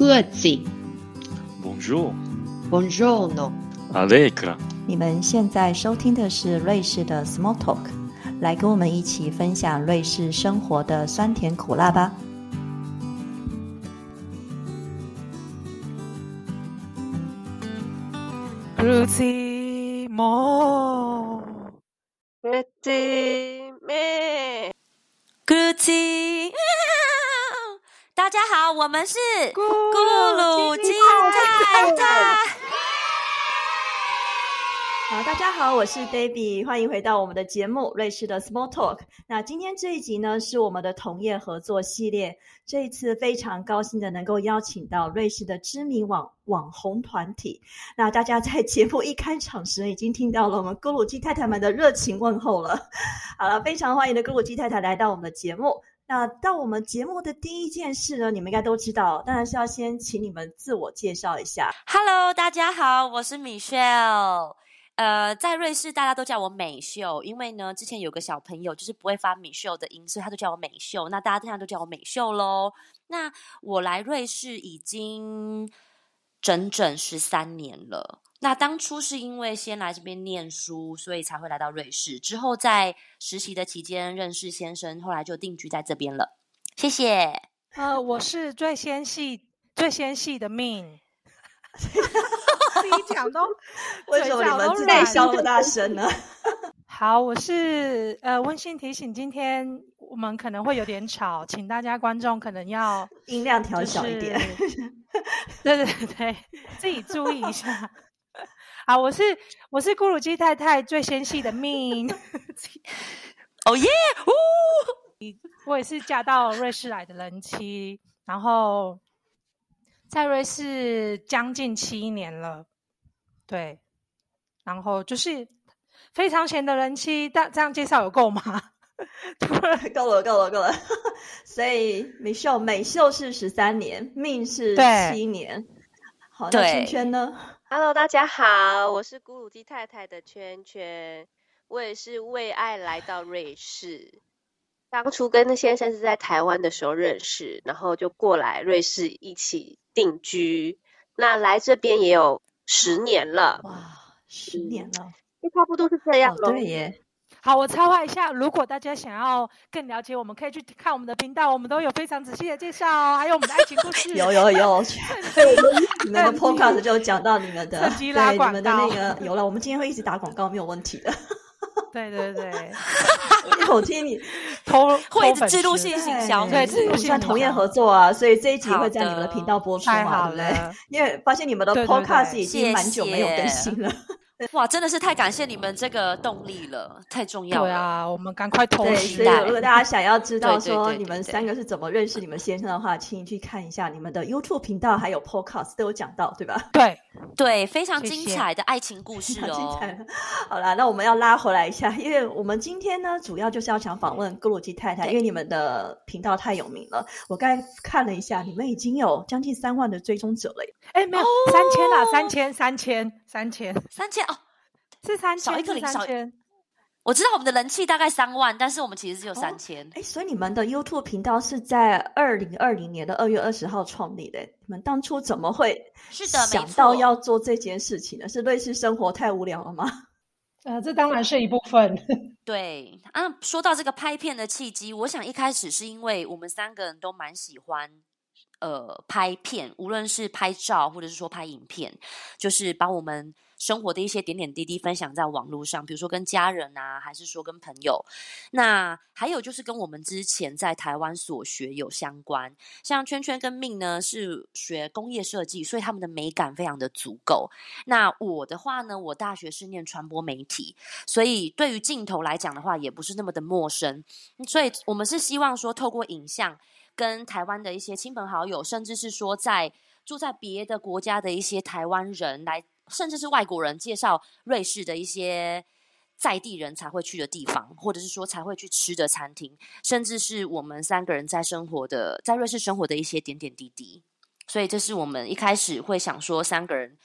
Grüezi。Bonjour。Buongiorno。Allegra。你们现在收听的是瑞士的 Small Talk，来跟我们一起分享瑞士生活的酸甜苦辣吧。Grüezi mo。Grüezi 大家好，我们是咕噜鸡太太。好，大家好，我是 Debbie，欢迎回到我们的节目瑞士的 Small Talk。那今天这一集呢，是我们的同业合作系列。这一次非常高兴的能够邀请到瑞士的知名网网红团体。那大家在节目一开场时已经听到了我们咕噜鸡太太们的热情问候了。好了，非常欢迎的咕噜鸡太太来到我们的节目。那到我们节目的第一件事呢，你们应该都知道，当然是要先请你们自我介绍一下。Hello，大家好，我是 Michelle。呃，在瑞士大家都叫我美秀，因为呢，之前有个小朋友就是不会发 Michelle 的音，所以他都叫我美秀。那大家现在都叫我美秀喽。那我来瑞士已经整整十三年了。那当初是因为先来这边念书，所以才会来到瑞士。之后在实习的期间认识先生，后来就定居在这边了。谢谢。呃，我是最纤细、最纤细的 Min。自己讲都，为什么你们自己笑那么大声呢？好，我是呃，温馨提醒，今天我们可能会有点吵，请大家观众可能要音量调小一点。对对对，自己注意一下。好，我是我是咕噜鸡太太最纤细的命。哦耶！呜，我也是嫁到瑞士来的人妻，然后在瑞士将近七年了。对，然后就是非常闲的人妻，但这样介绍有够吗？够了，够了，够了，所以美秀美秀是十三年，命是七年。好，那圈圈呢？Hello，大家好，我是咕噜鸡太太的圈圈，我也是为爱来到瑞士。当初跟先生是在台湾的时候认识，然后就过来瑞士一起定居。那来这边也有十年了，哇，十年了，就差不多是这样了。对耶。好，我插话一下，如果大家想要更了解，我们可以去看我们的频道，我们都有非常仔细的介绍，还有我们的爱情故事。有有有，对，我们你们的 podcast 就讲到你们的，对，你们的那个有了，我们今天会一直打广告，没有问题的。对对对，我听你投会制度性行销，对，这算同业合作啊，所以这一集会在你们的频道播出嘛，对不对？因为发现你们的 podcast 已经蛮久没有更新了。哇，真的是太感谢你们这个动力了，太重要了。对啊，我们赶快投对，所以如果大家想要知 道说你们三个是怎么认识你们先生的话，请你去看一下你们的 YouTube 频道，还有 Podcast 都有讲到，对吧？对对，非常精彩的爱情故事哦。精彩。好啦，那我们要拉回来一下，因为我们今天呢，主要就是要想访问格鲁吉太太，因为你们的频道太有名了。我刚才看了一下，你们已经有将近三万的追踪者了耶。哎，没有，三千啊，三千，三千，三千，三千哦。是三千，少一个零，少千。我知道我们的人气大概三万，但是我们其实只有三千。哎、哦，所以你们的 YouTube 频道是在二零二零年的二月二十号创立的。你们当初怎么会 是的想到要做这件事情呢？是瑞士生活太无聊了吗？呃，这当然是一部分。对啊，说到这个拍片的契机，我想一开始是因为我们三个人都蛮喜欢呃拍片，无论是拍照或者是说拍影片，就是把我们。生活的一些点点滴滴分享在网络上，比如说跟家人啊，还是说跟朋友。那还有就是跟我们之前在台湾所学有相关。像圈圈跟命呢是学工业设计，所以他们的美感非常的足够。那我的话呢，我大学是念传播媒体，所以对于镜头来讲的话，也不是那么的陌生。所以我们是希望说，透过影像跟台湾的一些亲朋好友，甚至是说在住在别的国家的一些台湾人来。甚至是外国人介绍瑞士的一些在地人才会去的地方，或者是说才会去吃的餐厅，甚至是我们三个人在生活的在瑞士生活的一些点点滴滴。所以这是我们一开始会想说，三个人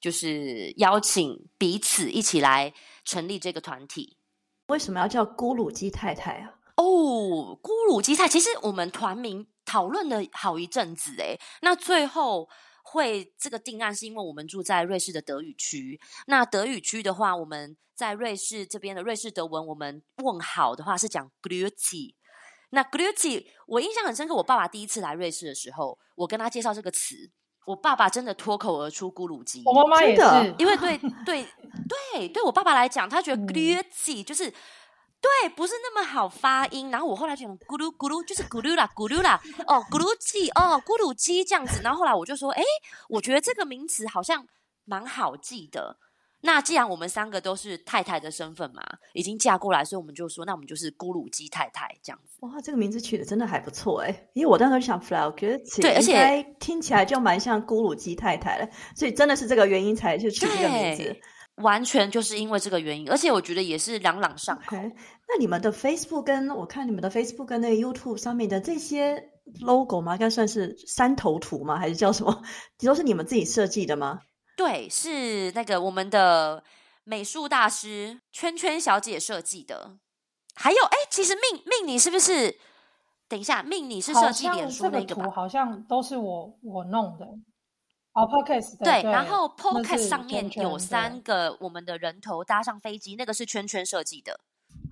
就是邀请彼此一起来成立这个团体。为什么要叫咕噜鸡太太啊？哦，咕噜鸡菜，其实我们团名。讨论了好一阵子诶，那最后会这个定案是因为我们住在瑞士的德语区。那德语区的话，我们在瑞士这边的瑞士德文，我们问好的话是讲 Grüezi。那 Grüezi，我印象很深刻。我爸爸第一次来瑞士的时候，我跟他介绍这个词，我爸爸真的脱口而出“咕噜鸡”。我妈妈也是，因为对对对，对我爸爸来讲，他觉得 Grüezi 就是。对，不是那么好发音。然后我后来就讲咕噜咕噜，就是咕噜啦，咕噜啦，哦，咕噜鸡，哦，咕噜鸡这样子。然后后来我就说，哎，我觉得这个名词好像蛮好记的。那既然我们三个都是太太的身份嘛，已经嫁过来，所以我们就说，那我们就是咕噜鸡太太这样子。哇，这个名字取的真的还不错哎，因为我当时想 Frau，对，而且听起来就蛮像咕噜鸡太太了，所以真的是这个原因才去取这个名字。完全就是因为这个原因，而且我觉得也是朗朗上口。Okay. 那你们的 Facebook 跟我看你们的 Facebook 跟那个 YouTube 上面的这些 logo 吗？应该算是三头图吗？还是叫什么？都是你们自己设计的吗？对，是那个我们的美术大师圈圈小姐设计的。还有，哎，其实命命你是不是？等一下，命你是设计脸书那个吧？好像都是我我弄的。哦、oh，Podcast 对，对，然后 Podcast 上面有三个我们的人头搭上飞机，那个是圈圈设计的。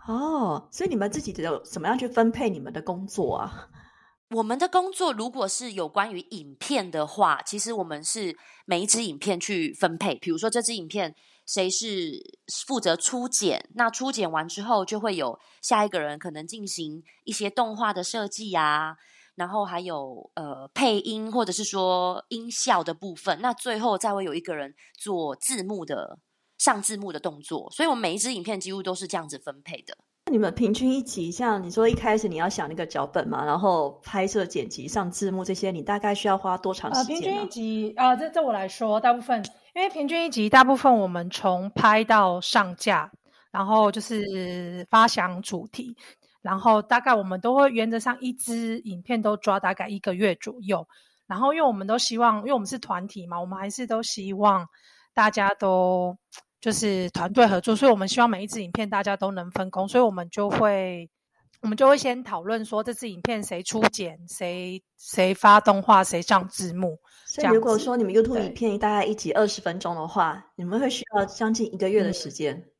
哦，所以你们自己有怎么样去分配你们的工作啊？我们的工作如果是有关于影片的话，其实我们是每一支影片去分配。比如说这支影片谁是负责初剪，那初剪完之后就会有下一个人可能进行一些动画的设计啊。然后还有呃配音或者是说音效的部分，那最后再会有一个人做字幕的上字幕的动作，所以我每一支影片几乎都是这样子分配的。那你们平均一集，像你说一开始你要想那个脚本嘛，然后拍摄、剪辑、上字幕这些，你大概需要花多长时间？呃，平均一集啊，呃，这这我来说，大部分因为平均一集大部分我们从拍到上架，然后就是发想主题。然后大概我们都会原则上一支影片都抓大概一个月左右。然后因为我们都希望，因为我们是团体嘛，我们还是都希望大家都就是团队合作，所以我们希望每一支影片大家都能分工，所以我们就会我们就会先讨论说这支影片谁出剪，谁谁发动画，谁上字幕。所以如果说你们 YouTube 影片大概一集二十分钟的话，你们会需要将近一个月的时间。嗯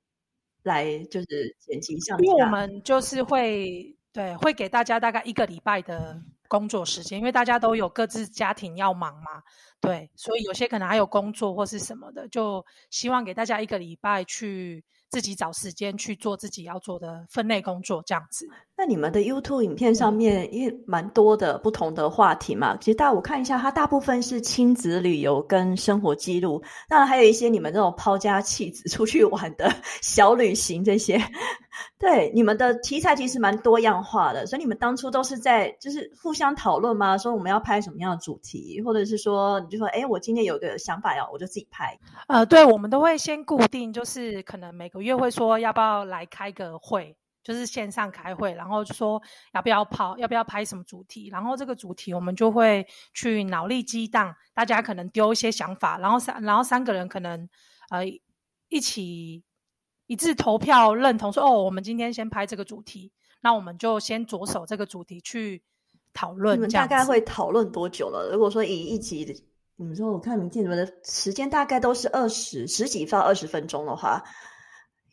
来就是剪辑上，因为我们就是会对会给大家大概一个礼拜的工作时间，因为大家都有各自家庭要忙嘛，对，所以有些可能还有工作或是什么的，就希望给大家一个礼拜去。自己找时间去做自己要做的分类工作，这样子。那你们的 YouTube 影片上面，因为蛮多的不同的话题嘛，其实大家我看一下，它大部分是亲子旅游跟生活记录，当然还有一些你们这种抛家弃子出去玩的 小旅行这些。对，你们的题材其实蛮多样化的，所以你们当初都是在就是互相讨论吗？说我们要拍什么样的主题，或者是说你就说，哎，我今天有个想法要，我就自己拍。呃，对，我们都会先固定，就是可能每个月会说要不要来开个会，就是线上开会，然后就说要不要跑，要不要拍什么主题，然后这个主题我们就会去脑力激荡，大家可能丢一些想法，然后三然后三个人可能呃一起。一致投票认同说哦，我们今天先拍这个主题，那我们就先着手这个主题去讨论。你们大概会讨论多久了？如果说以一集，你们说我看你们你们的时间大概都是二十十几到二十分钟的话，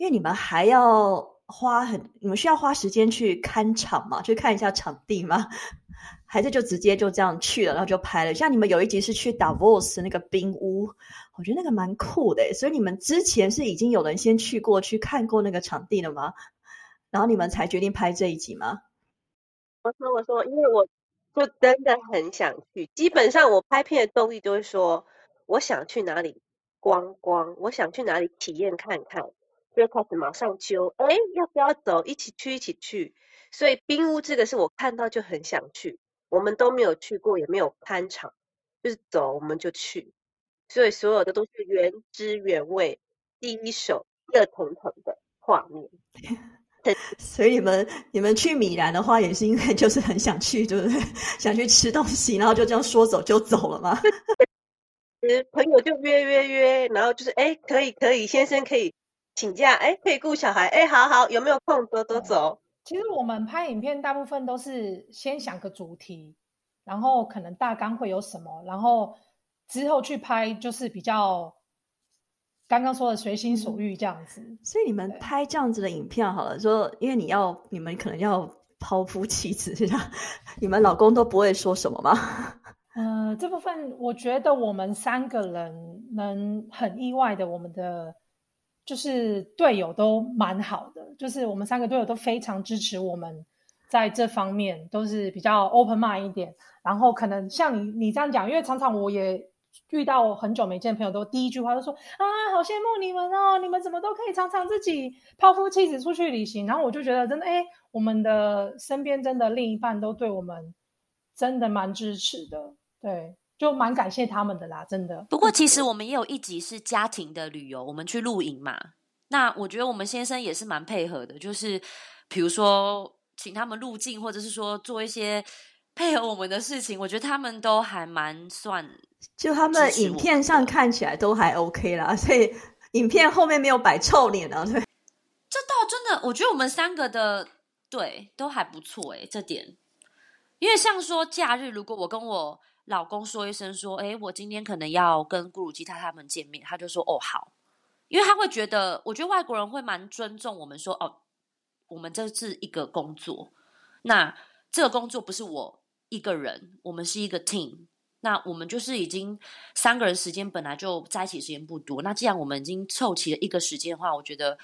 因为你们还要花很，你们需要花时间去看场嘛，去看一下场地吗？还是就直接就这样去了，然后就拍了？像你们有一集是去 Davos 那个冰屋。我觉得那个蛮酷的，所以你们之前是已经有人先去过去看过那个场地了吗？然后你们才决定拍这一集吗？我说我说，因为我就真的很想去。基本上我拍片的动力就是说，我想去哪里观光，我想去哪里体验看看，就开始马上揪，哎，要不要走？一起去，一起去。所以冰屋这个是我看到就很想去，我们都没有去过，也没有看场，就是走我们就去。所以所有的都是原汁原味、第一手、热腾腾的画面。所以你们你们去米兰的话，也是因为就是很想去，对不对？想去吃东西，然后就这样说走就走了吗？朋友就约约约，然后就是哎，可以可以，先生可以请假，哎，可以顾小孩，哎，好好，有没有空多多走？其实我们拍影片大部分都是先想个主题。然后可能大纲会有什么，然后之后去拍就是比较刚刚说的随心所欲这样子。嗯、所以你们拍这样子的影片好了，说因为你要你们可能要抛夫妻子，是吧？你们老公都不会说什么吗？呃，这部分我觉得我们三个人能很意外的，我们的就是队友都蛮好的，就是我们三个队友都非常支持我们，在这方面都是比较 open mind 一点。然后可能像你你这样讲，因为常常我也遇到很久没见朋友，都第一句话都说啊，好羡慕你们哦，你们怎么都可以常常自己抛夫妻子出去旅行。然后我就觉得真的，哎，我们的身边真的另一半都对我们真的蛮支持的。对，就蛮感谢他们的啦，真的。不过其实我们也有一集是家庭的旅游，我们去露营嘛。那我觉得我们先生也是蛮配合的，就是比如说请他们入镜，或者是说做一些配合我们的事情，我觉得他们都还蛮算。就他们影片上看起来都还 OK 啦，所以影片后面没有摆臭脸啊。对，这倒真的，我觉得我们三个的对都还不错诶，这点。因为像说假日，如果我跟我老公说一声说，诶，我今天可能要跟咕噜鸡他他们见面，他就说哦好，因为他会觉得，我觉得外国人会蛮尊重我们说，哦，我们这是一个工作，那这个工作不是我一个人，我们是一个 team，那我们就是已经三个人时间本来就在一起时间不多，那既然我们已经凑齐了一个时间的话，我觉得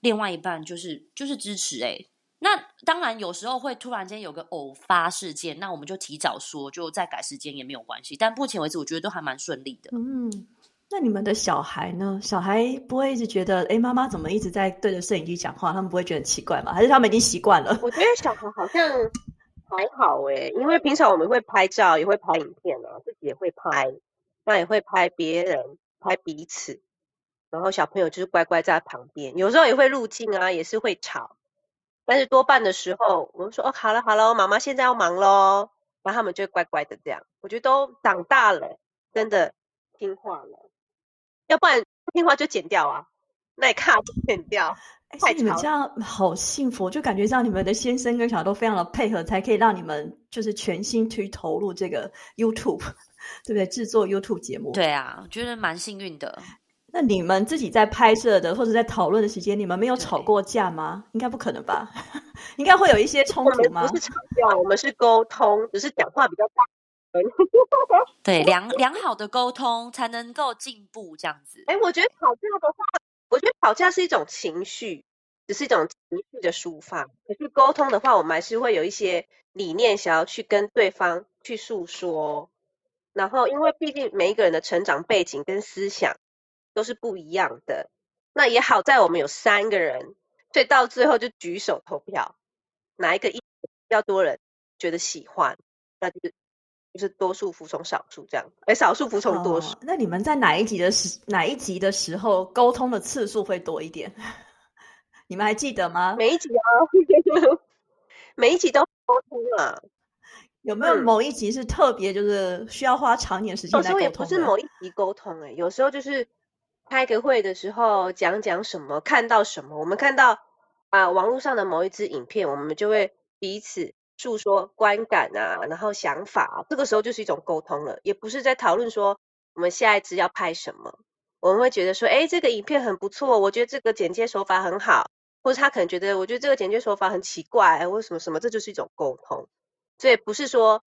另外一半就是就是支持诶。那当然，有时候会突然间有个偶发事件，那我们就提早说，就再改时间也没有关系。但目前为止，我觉得都还蛮顺利的。嗯，那你们的小孩呢？小孩不会一直觉得，哎，妈妈怎么一直在对着摄影机讲话？他们不会觉得很奇怪吗？还是他们已经习惯了？我觉得小孩好像还好哎，因为平常我们会拍照，也会拍影片啊，自己也会拍，那也会拍别人，拍彼此。然后小朋友就是乖乖在旁边，有时候也会入镜啊，也是会吵。但是多半的时候，我们说哦，好了好了，妈妈现在要忙喽，然后他们就乖乖的这样。我觉得都长大了，真的听话了。要不然不听话就剪掉啊，那一卡就剪掉。哎，你们这样好幸福，就感觉像你们的先生跟小孩都非常的配合，才可以让你们就是全心去投入这个 YouTube，对不对？制作 YouTube 节目。对啊，我觉得蛮幸运的。那你们自己在拍摄的或者在讨论的时间，你们没有吵过架吗？应该不可能吧？应该会有一些冲突吗？不是吵架，我们是沟通，只是讲话比较大。对，良良好的沟通才能够进步，这样子。哎，我觉得吵架的话，我觉得吵架是一种情绪，只是一种情绪的抒发。可是沟通的话，我们还是会有一些理念想要去跟对方去诉说。然后，因为毕竟每一个人的成长背景跟思想。都是不一样的，那也好在我们有三个人，所以到最后就举手投票，哪一个意见比较多人觉得喜欢，那就是就是多数服从少数这样，哎，少数服从多数。哦，那你们在哪一集的时哪一集的时候沟通的次数会多一点？你们还记得吗？每一集啊，每一集都沟通啊。有没有某一集是特别就是需要花长一点时间来沟通？有时候也不是某一集沟通，欸，哎，有时候就是。开个会的时候讲讲什么，看到什么，我们看到啊网络上的某一支影片，我们就会彼此诉说观感啊，然后想法，这个时候就是一种沟通了，也不是在讨论说我们下一支要拍什么，我们会觉得说，诶，这个影片很不错，我觉得这个剪接手法很好，或者他可能觉得，我觉得这个剪接手法很奇怪，为什么什么，这就是一种沟通，所以不是说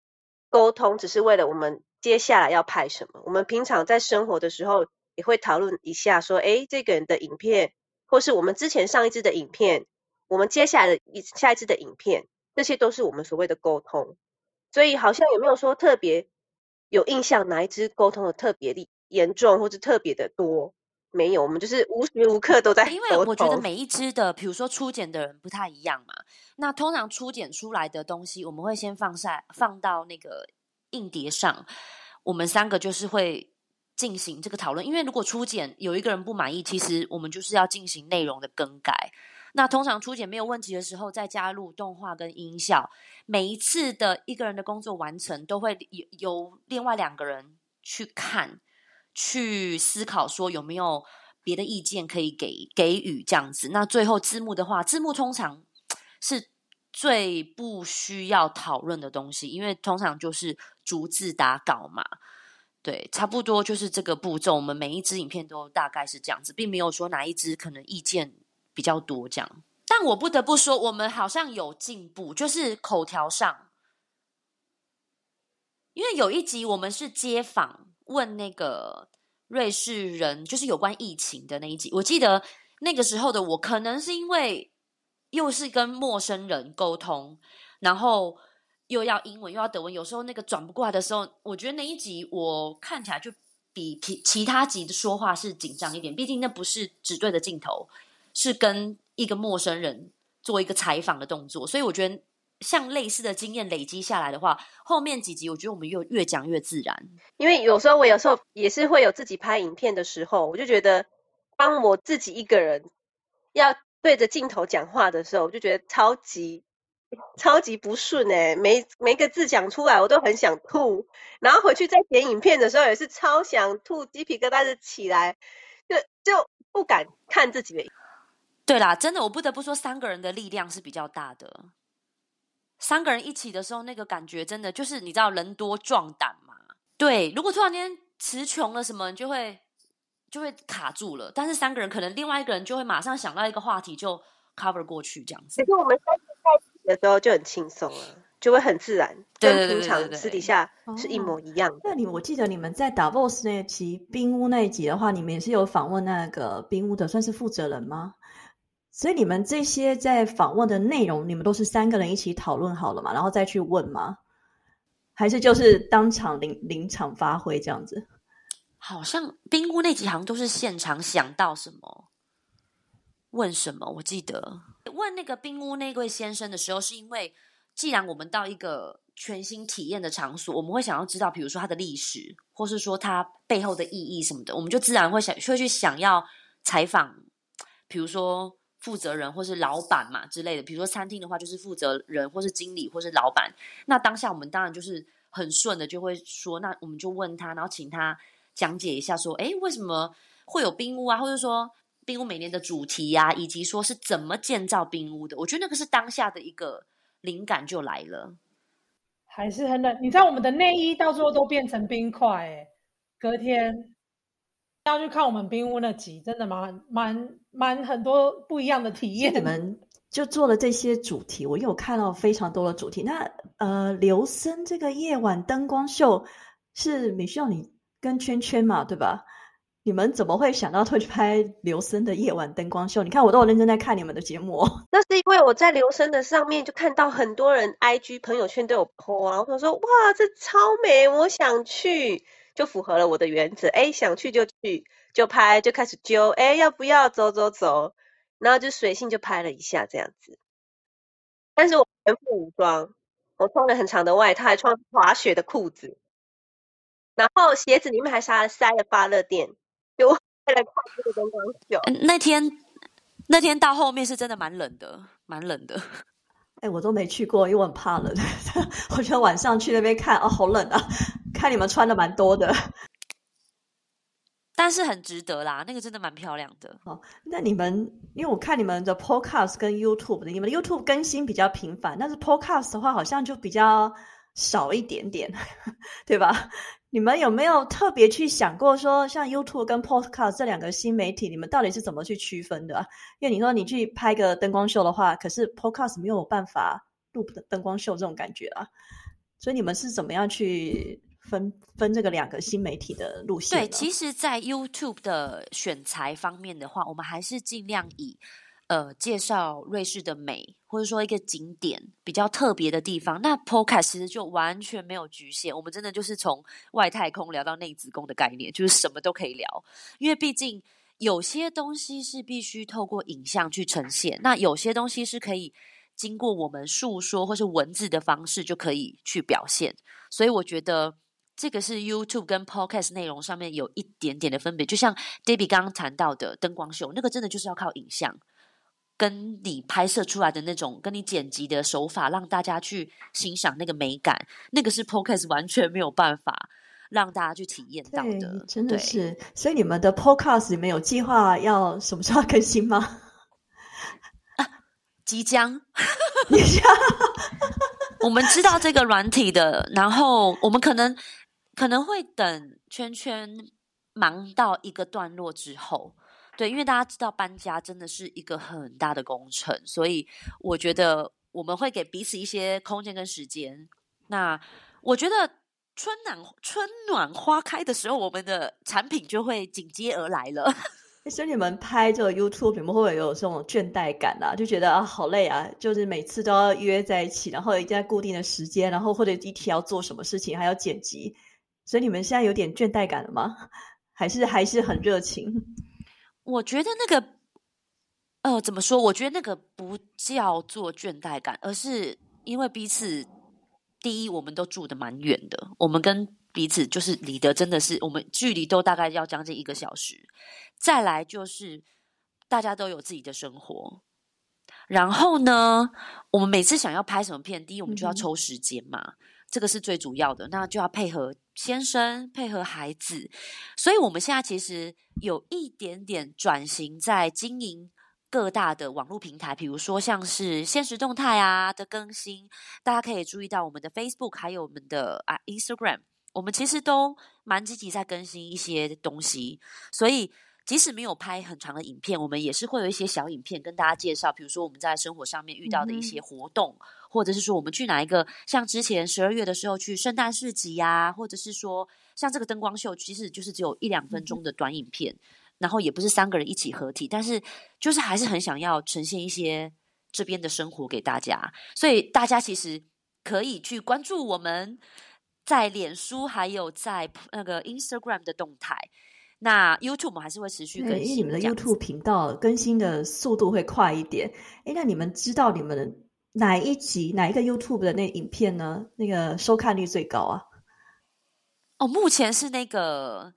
沟通只是为了我们接下来要拍什么，我们平常在生活的时候。也会讨论一下，说，诶，这个人的影片，或是我们之前上一支的影片，我们接下来的一下一支的影片，这些都是我们所谓的沟通。所以好像有没有说特别有印象哪一支沟通的特别厉严重，或是特别的多？没有，我们就是无时无刻都在。因为我觉得每一支的，比如说初剪的人不太一样嘛。那通常初剪出来的东西，我们会先放下，放到那个硬碟上。我们三个就是会。进行这个讨论，因为如果初检有一个人不满意，其实我们就是要进行内容的更改。那通常初检没有问题的时候，再加入动画跟音效。每一次的一个人的工作完成，都会由由另外两个人去看、去思考，说有没有别的意见可以给给予这样子。那最后字幕的话，字幕通常是最不需要讨论的东西，因为通常就是逐字打稿嘛。对，差不多就是这个步骤。我们每一支影片都大概是这样子，并没有说哪一支可能意见比较多这样。但我不得不说，我们好像有进步，就是口条上，因为有一集我们是街访问那个瑞士人，就是有关疫情的那一集。我记得那个时候的我，可能是因为又是跟陌生人沟通，然后。又要英文又要德文，有时候那个转不过来的时候，我觉得那一集我看起来就比其其他集的说话是紧张一点。毕竟那不是只对着镜头，是跟一个陌生人做一个采访的动作，所以我觉得像类似的经验累积下来的话，后面几集我觉得我们又越讲越自然。因为有时候我有时候也是会有自己拍影片的时候，我就觉得当我自己一个人要对着镜头讲话的时候，我就觉得超级。超级不顺哎、欸，每每个字讲出来我都很想吐，然后回去再剪影片的时候也是超想吐，鸡皮疙瘩就起来，就就不敢看自己的。对啦，真的我不得不说，三个人的力量是比较大的。三个人一起的时候，那个感觉真的就是你知道人多壮胆嘛。对，如果突然间词穷了什么，你就会就会卡住了。但是三个人可能另外一个人就会马上想到一个话题就 cover 过去这样子。其实我们三。的时候就很轻松了，就会很自然，跟平常私底下是一模一样的。那你我记得你们在 Davos 那一集冰屋那一集的话，你们也是有访问那个冰屋的，算是负责人吗？所以你们这些在访问的内容，你们都是三个人一起讨论好了嘛，然后再去问吗？还是就是当场临临场发挥这样子？好像冰屋那集好像都是现场想到什么问什么，我记得。问那个冰屋那位先生的时候，是因为既然我们到一个全新体验的场所，我们会想要知道，比如说它的历史，或是说它背后的意义什么的，我们就自然会想会去想要采访，比如说负责人或是老板嘛之类的。比如说餐厅的话，就是负责人或是经理或是老板。那当下我们当然就是很顺的就会说，那我们就问他，然后请他讲解一下，说，诶，为什么会有冰屋啊？或者说。冰屋每年的主题呀、啊，以及说是怎么建造冰屋的，我觉得那个是当下的一个灵感就来了。还是很冷，你知道我们的内衣到最后都变成冰块，哎，隔天要去看我们冰屋那集，真的蛮蛮蛮很多不一样的体验。你们就做了这些主题，我有看到非常多的主题。那呃，刘森这个夜晚灯光秀是 Michelle 你跟圈圈嘛，对吧？你们怎么会想到会去拍刘森的夜晚灯光秀？你看，我都有认真在看你们的节目。那是因为我在刘森的上面就看到很多人 IG 朋友圈都有 po 啊，我说哇，这超美，我想去，就符合了我的原则。哎，想去就去，就拍，就开始揪。哎，要不要走走走？然后就随性就拍了一下这样子。但是我全副武装，我穿了很长的外套，还穿滑雪的裤子，然后鞋子里面还塞塞了发热垫。就为了看这个灯光秀，那天那天到后面是真的蛮冷的，蛮冷的。哎、欸，我都没去过，因为我很怕冷。我觉得晚上去那边看，哦，好冷啊！看你们穿的蛮多的，但是很值得啦。那个真的蛮漂亮的。哦，那你们，因为我看你们的 Podcast 跟 YouTube 的，你们的 YouTube 更新比较频繁，但是 Podcast 的话好像就比较少一点点，对吧？你们有没有特别去想过说，像 YouTube 跟 Podcast 这两个新媒体，你们到底是怎么去区分的啊？因为你说你去拍个灯光秀的话，可是 Podcast 没有办法录灯光秀这种感觉啊，所以你们是怎么样去分分这个两个新媒体的路线？对，其实，在 YouTube 的选材方面的话，我们还是尽量以。呃，介绍瑞士的美，或者说一个景点比较特别的地方，那 Podcast 其实就完全没有局限。我们真的就是从外太空聊到内子宫的概念，就是什么都可以聊。因为毕竟有些东西是必须透过影像去呈现，那有些东西是可以经过我们述说或是文字的方式就可以去表现。所以我觉得这个是 YouTube 跟 Podcast 内容上面有一点点的分别。就像 Debbie 刚刚谈到的灯光秀，那个真的就是要靠影像。跟你拍摄出来的那种，跟你剪辑的手法，让大家去欣赏那个美感，那个是 Podcast 完全没有办法让大家去体验到的，真的是。所以你们的 Podcast 里面有计划要什么时候更新吗？啊，即将，我们知道这个软体的，然后我们可能可能会等圈圈忙到一个段落之后，对，因为大家知道搬家真的是一个很大的工程，所以我觉得我们会给彼此一些空间跟时间。那我觉得春暖春暖花开的时候，我们的产品就会紧接而来了。所以你们拍这个 YouTube，你们会不会有这种倦怠感啊？就觉得啊，好累啊，就是每次都要约在一起，然后一定在固定的时间，然后或者一天要做什么事情，还要剪辑，所以你们现在有点倦怠感了吗？还是还是很热情？我觉得那个，呃，怎么说？我觉得那个不叫做倦怠感，而是因为彼此，第一，我们都住的蛮远的，我们跟。彼此就是离得真的是，我们距离都大概要将近一个小时。再来就是大家都有自己的生活，然后呢，我们每次想要拍什么片，第一我们就要抽时间嘛，嗯、这个是最主要的。那就要配合先生，配合孩子，所以我们现在其实有一点点转型在经营。各大的网络平台，比如说像是现实动态啊的更新，大家可以注意到我们的 Facebook 还有我们的啊 Instagram，我们其实都蛮积极在更新一些东西。所以即使没有拍很长的影片，我们也是会有一些小影片跟大家介绍，比如说我们在生活上面遇到的一些活动，嗯、或者是说我们去哪一个，像之前十二月的时候去圣诞市集呀、啊，或者是说像这个灯光秀，其实就是只有一两分钟的短影片。嗯然后也不是三个人一起合体，但是就是还是很想要呈现一些这边的生活给大家，所以大家其实可以去关注我们在脸书还有在那个 Instagram 的动态。那 YouTube 我们还是会持续更新，因为你们的 YouTube 频道更新的速度会快一点。诶，那你们知道你们哪一集哪一个 YouTube 的那影片呢？那个收看率最高啊？哦，目前是那个。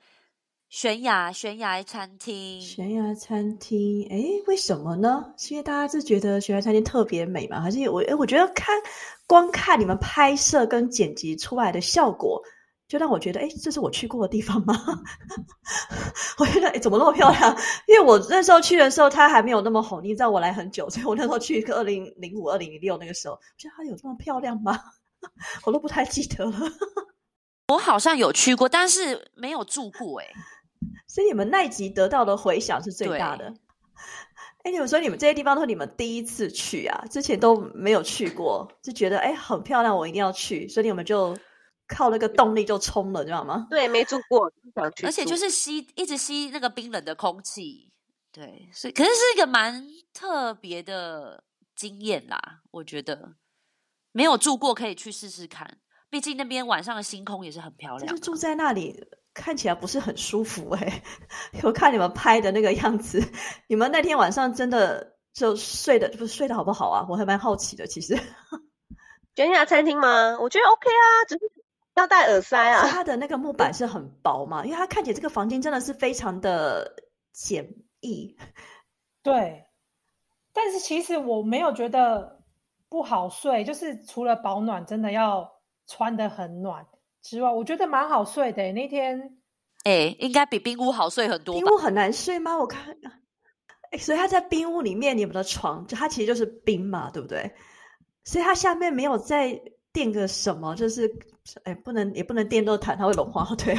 悬崖悬崖餐厅，悬崖餐厅，诶，为什么呢？是因为大家是觉得悬崖餐厅特别美吗？还是我哎，我觉得看光看你们拍摄跟剪辑出来的效果，就让我觉得，哎，这是我去过的地方吗？我觉得，哎，怎么那么漂亮？因为我那时候去的时候，它还没有那么红。你知道我来很久，所以我那时候去一个二零零五、二零零六那个时候，我觉得它有这么漂亮吗？我都不太记得了。我好像有去过，但是没有住过，哎。所以你们那集得到的回响是最大的。哎，你们说你们这些地方都是你们第一次去啊，之前都没有去过，就觉得哎很漂亮，我一定要去，所以你们就靠那个动力就冲了，知道吗？对，没住过，想去。而且就是吸，一直吸那个冰冷的空气，对，所以可是是一个蛮特别的经验啦，我觉得没有住过可以去试试看，毕竟那边晚上的星空也是很漂亮。就是住在那里。看起来不是很舒服哎、欸，我看你们拍的那个样子，你们那天晚上真的就睡的不是睡得好不好啊？我还蛮好奇的，其实。悬崖餐厅吗？我觉得 OK 啊，只是要戴耳塞啊。它的那个木板是很薄嘛，因为它看起来这个房间真的是非常的简易。对，但是其实我没有觉得不好睡，就是除了保暖，真的要穿的很暖。之外，我觉得蛮好睡的。那天，哎、欸，应该比冰屋好睡很多。冰屋很难睡吗？我看，所以他在冰屋里面，你们的床就它其实就是冰嘛，对不对？所以它下面没有再垫个什么，就是哎、不能也不能垫热毯，它会融化。对，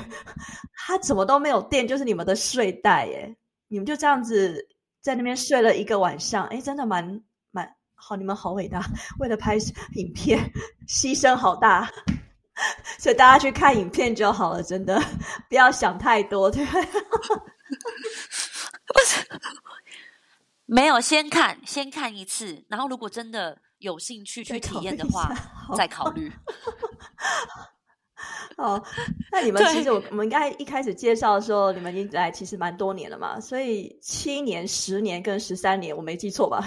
它怎么都没有垫，就是你们的睡袋。耶，你们就这样子在那边睡了一个晚上。哎、真的蛮蛮好，你们好伟大，为了拍影片牺牲好大。所以大家去看影片就好了，真的不要想太多，对。没有，先看，先看一次，然后如果真的有兴趣去体验的话，再考虑。哦，那你们其实我我们应该一开始介绍的时候，你们已经来其实蛮多年了嘛，所以七年、十年跟十三年，我没记错吧？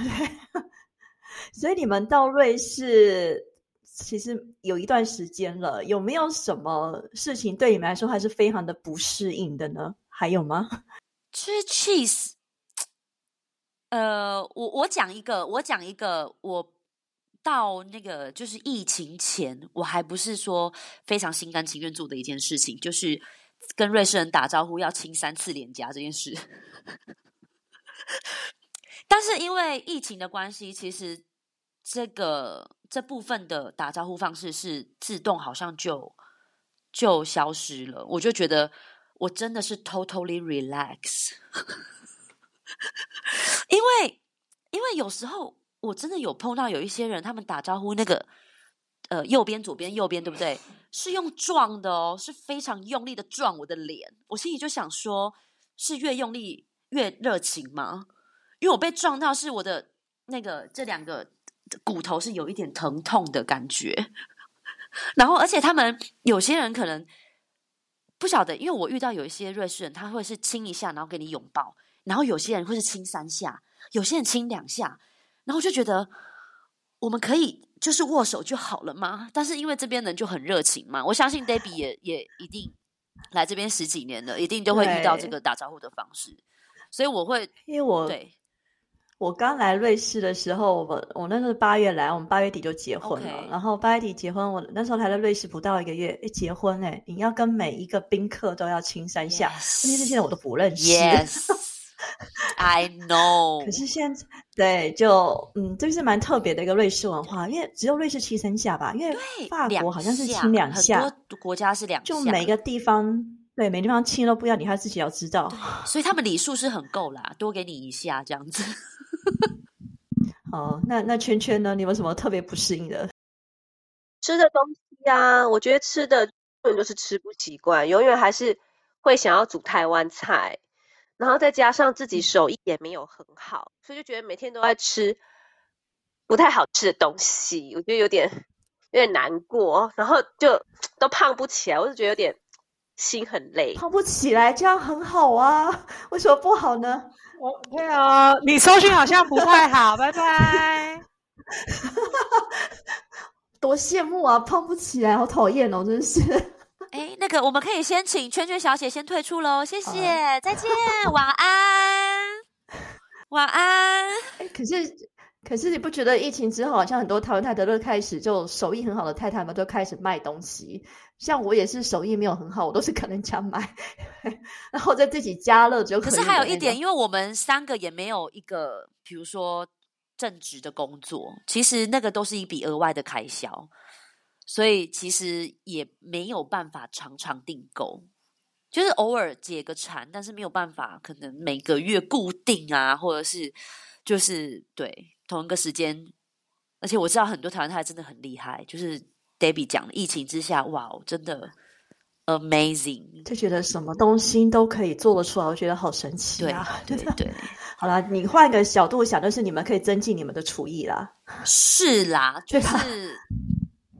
所以你们到瑞士。其实有一段时间了，有没有什么事情对你们来说还是非常的不适应的呢？还有吗？吃 cheese，呃，我我讲一个，我讲一个，我到那个就是疫情前，我还不是说非常心甘情愿做的一件事情，就是跟瑞士人打招呼要亲三次脸颊这件事。但是因为疫情的关系，其实。这个这部分的打招呼方式是自动，好像就就消失了。我就觉得我真的是 totally relax，因为因为有时候我真的有碰到有一些人，他们打招呼那个呃右边左边右边对不对？是用撞的哦，是非常用力的撞我的脸。我心里就想说，是越用力越热情吗？因为我被撞到，是我的那个这两个骨头是有一点疼痛的感觉，然后而且他们有些人可能不晓得，因为我遇到有一些瑞士人，他会是亲一下，然后给你拥抱，然后有些人会是亲三下，有些人亲两下，然后就觉得我们可以就是握手就好了吗？但是因为这边人就很热情嘛，我相信 Debbie 也也一定来这边十几年了，一定就会遇到这个打招呼的方式，所以我会因为我对。我刚来瑞士的时候，我我那时候八月来，我们八月底就结婚了。然后八月底结婚，我那时候来了瑞士不到一个月，一结婚欸你要跟每一个宾客都要亲三下，问题是现在我都不认识。Yes，I know。可是现在对，就嗯，这是蛮特别的一个瑞士文化，因为只有瑞士亲三下吧，因为法国好像是亲两下，很多国家是两下，就每个地方对每个地方亲都不一样，你还自己要知道。所以他们礼数是很够啦，多给你一下这样子。哦，那那圈圈呢？你有什么特别不适应的？吃的东西啊，我觉得吃的永远就是吃不习惯，永远还是会想要煮台湾菜，然后再加上自己手艺也没有很好，所以就觉得每天都在吃不太好吃的东西，我觉得有点有点难过，然后就 都胖不起来，我就觉得有点心很累。胖不起来这样很好啊，为什么不好呢？我对啊，你收讯好像不太好，拜拜。多羡慕啊，胖不起来，好讨厌哦，真是。哎，那个我们可以先请圈圈小姐先退出喽，谢谢，再见，晚安，晚安。可是。可是你不觉得疫情之后，好像很多台湾太太都开始就手艺很好的太太们都开始卖东西。像我也是手艺没有很好，我都是可能家买，然后再自己加热就可。可是还有一点，因为我们三个也没有一个，比如说正职的工作，其实那个都是一笔额外的开销，所以其实也没有办法常常订购，就是偶尔解个馋，但是没有办法，可能每个月固定啊，或者是就是对。同一个时间，而且我知道很多台湾太太真的很厉害，就是 Debbie 讲的，疫情之下，哇，真的 amazing，就觉得什么东西都可以做得出来，我觉得好神奇啊！对对对，好啦，你换个角度想，就是你们可以增进你们的厨艺啦。是啦，就是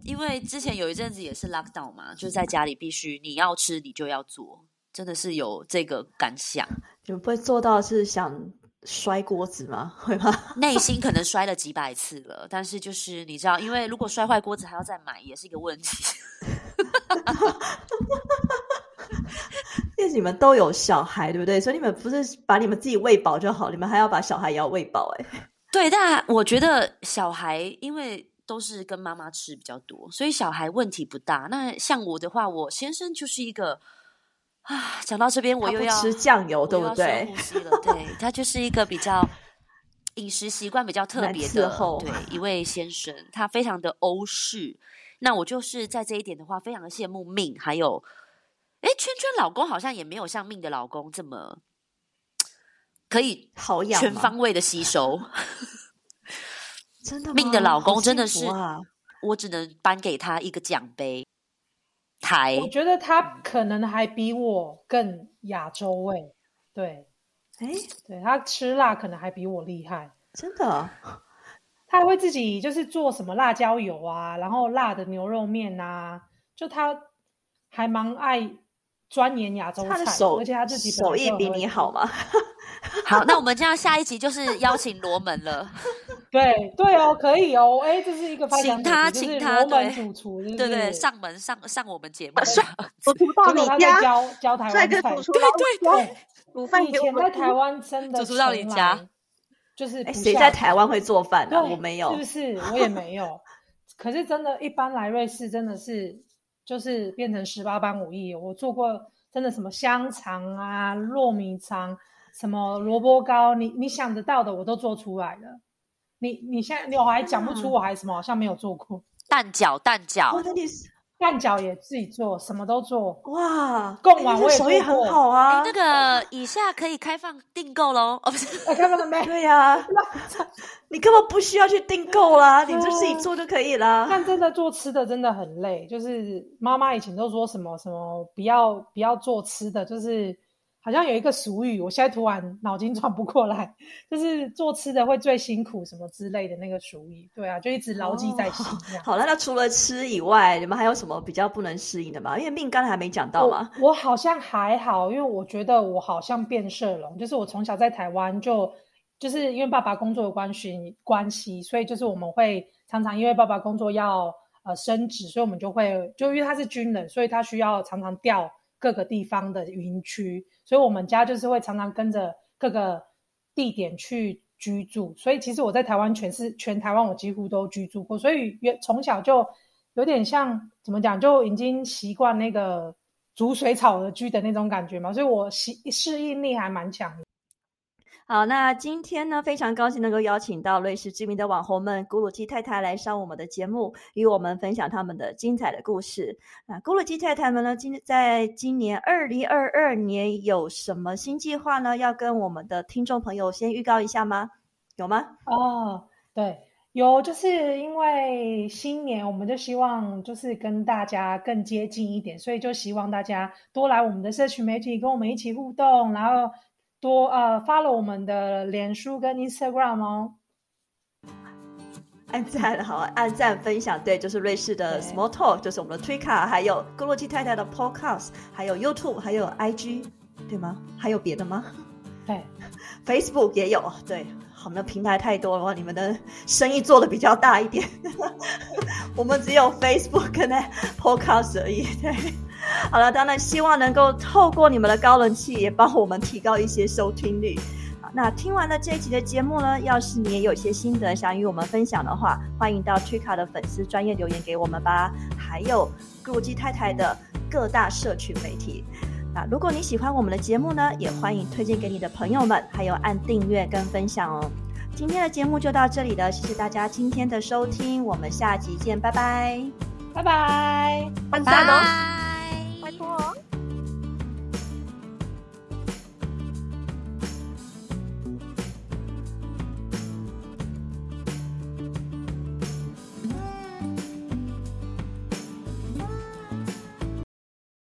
因为之前有一阵子也是 lockdown 嘛，就是在家里必须你要吃你就要做，真的是有这个感想，就不会做到是想。摔锅子吗？会吗？内心可能摔了几百次了，但是就是你知道，因为如果摔坏锅子还要再买，也是一个问题。因为你们都有小孩，对不对？所以你们不是把你们自己喂饱就好，你们还要把小孩也要喂饱。哎，对，但我觉得小孩因为都是跟妈妈吃比较多，所以小孩问题不大。那像我的话，我先生就是一个。啊，讲到这边我又要吃酱油，对不对？呼吸了，对，他就是一个比较饮食习惯比较特别的，对，一位先生，他非常的欧式。那我就是在这一点的话，非常的羡慕命。还有，哎，圈圈老公好像也没有像命的老公这么可以好养，全方位的吸收。真的吗？命的老公真的是，我只能颁给他一个奖杯。台，我觉得他可能还比我更亚洲味，对，哎，对，他吃辣可能还比我厉害，真的，他还会自己就是做什么辣椒油啊，然后辣的牛肉面啊，就他还蛮爱钻研亚洲菜，他的手，而且他自己手艺比你好吗？好，那我们这样下一集就是邀请罗门了。对对哦，可以哦，哎，这是一个请他请他罗门主厨，对 对对，上门上上我们节目，主厨到你家教教台湾菜，对对对，煮饭以前在台湾真的主厨到你家，就是谁在台湾会做饭呢？我没有，是不是？我也没有。可是真的，一般来瑞士真的是就是变成十八般武艺。我做过真的什么香肠啊、糯米肠。什么萝卜糕，你你想得到的我都做出来了。你你现在你我还讲不出，我还什么好像没有做过蛋饺，蛋饺。我的你是。蛋饺也自己做，什么都做。哇，贡丸我也手艺很好啊！那个以下可以开放订购喽。哦，不是，开放了没？对呀，你根本不需要去订购啦，你就自己做就可以啦。但真的做吃的真的很累，就是妈妈以前都说什么什么不要不要做吃的，就是。好像有一个俗语，我现在突然脑筋转不过来，就是做吃的会最辛苦什么之类的那个俗语。对啊，就一直牢记在心。哦、好了，那除了吃以外，你们还有什么比较不能适应的吗？因为命刚才还没讲到嘛。我，我好像还好，因为我觉得我好像变色龙，就是我从小在台湾就就是因为爸爸工作的关系关系，所以就是我们会常常因为爸爸工作要呃升职，所以我们就会就因为他是军人，所以他需要常常调各个地方的云区。所以，我们家就是会常常跟着各个地点去居住。所以，其实我在台湾全是全台湾，我几乎都居住过。所以，从小就有点像怎么讲，就已经习惯那个逐水草而居的那种感觉嘛。所以我适适应力还蛮强的。好，那今天呢，非常高兴能够邀请到瑞士知名的网红们古鲁基太太来上我们的节目，与我们分享他们的精彩的故事。那古鲁基太太们呢，今在今年二零二二年有什么新计划呢？要跟我们的听众朋友先预告一下吗？有吗？哦，对，有，就是因为新年，我们就希望就是跟大家更接近一点，所以就希望大家多来我们的社群媒体，跟我们一起互动，然后。多呃，follow 我们的脸书跟 Instagram 哦，按赞好，按赞分享，对，就是瑞士的 Small Talk，就是我们的 Twitter，还有格洛基太太的 Podcast，还有 YouTube，还有 IG，对吗？还有别的吗？对，Facebook 也有，对，我们的平台太多了话，你们的生意做的比较大一点，我们只有 Facebook 跟 Podcast 而已，对。好了，当然希望能够透过你们的高人气，也帮我们提高一些收听率。好，那听完了这一集的节目呢，要是你也有些心得想与我们分享的话，欢迎到 Trika 的粉丝专业留言给我们吧。还有咕噜鸡太太的各大社群媒体。那如果你喜欢我们的节目呢，也欢迎推荐给你的朋友们，还有按订阅跟分享哦。今天的节目就到这里了，谢谢大家今天的收听，我们下集见，拜拜，拜拜，拜拜。拜托、哦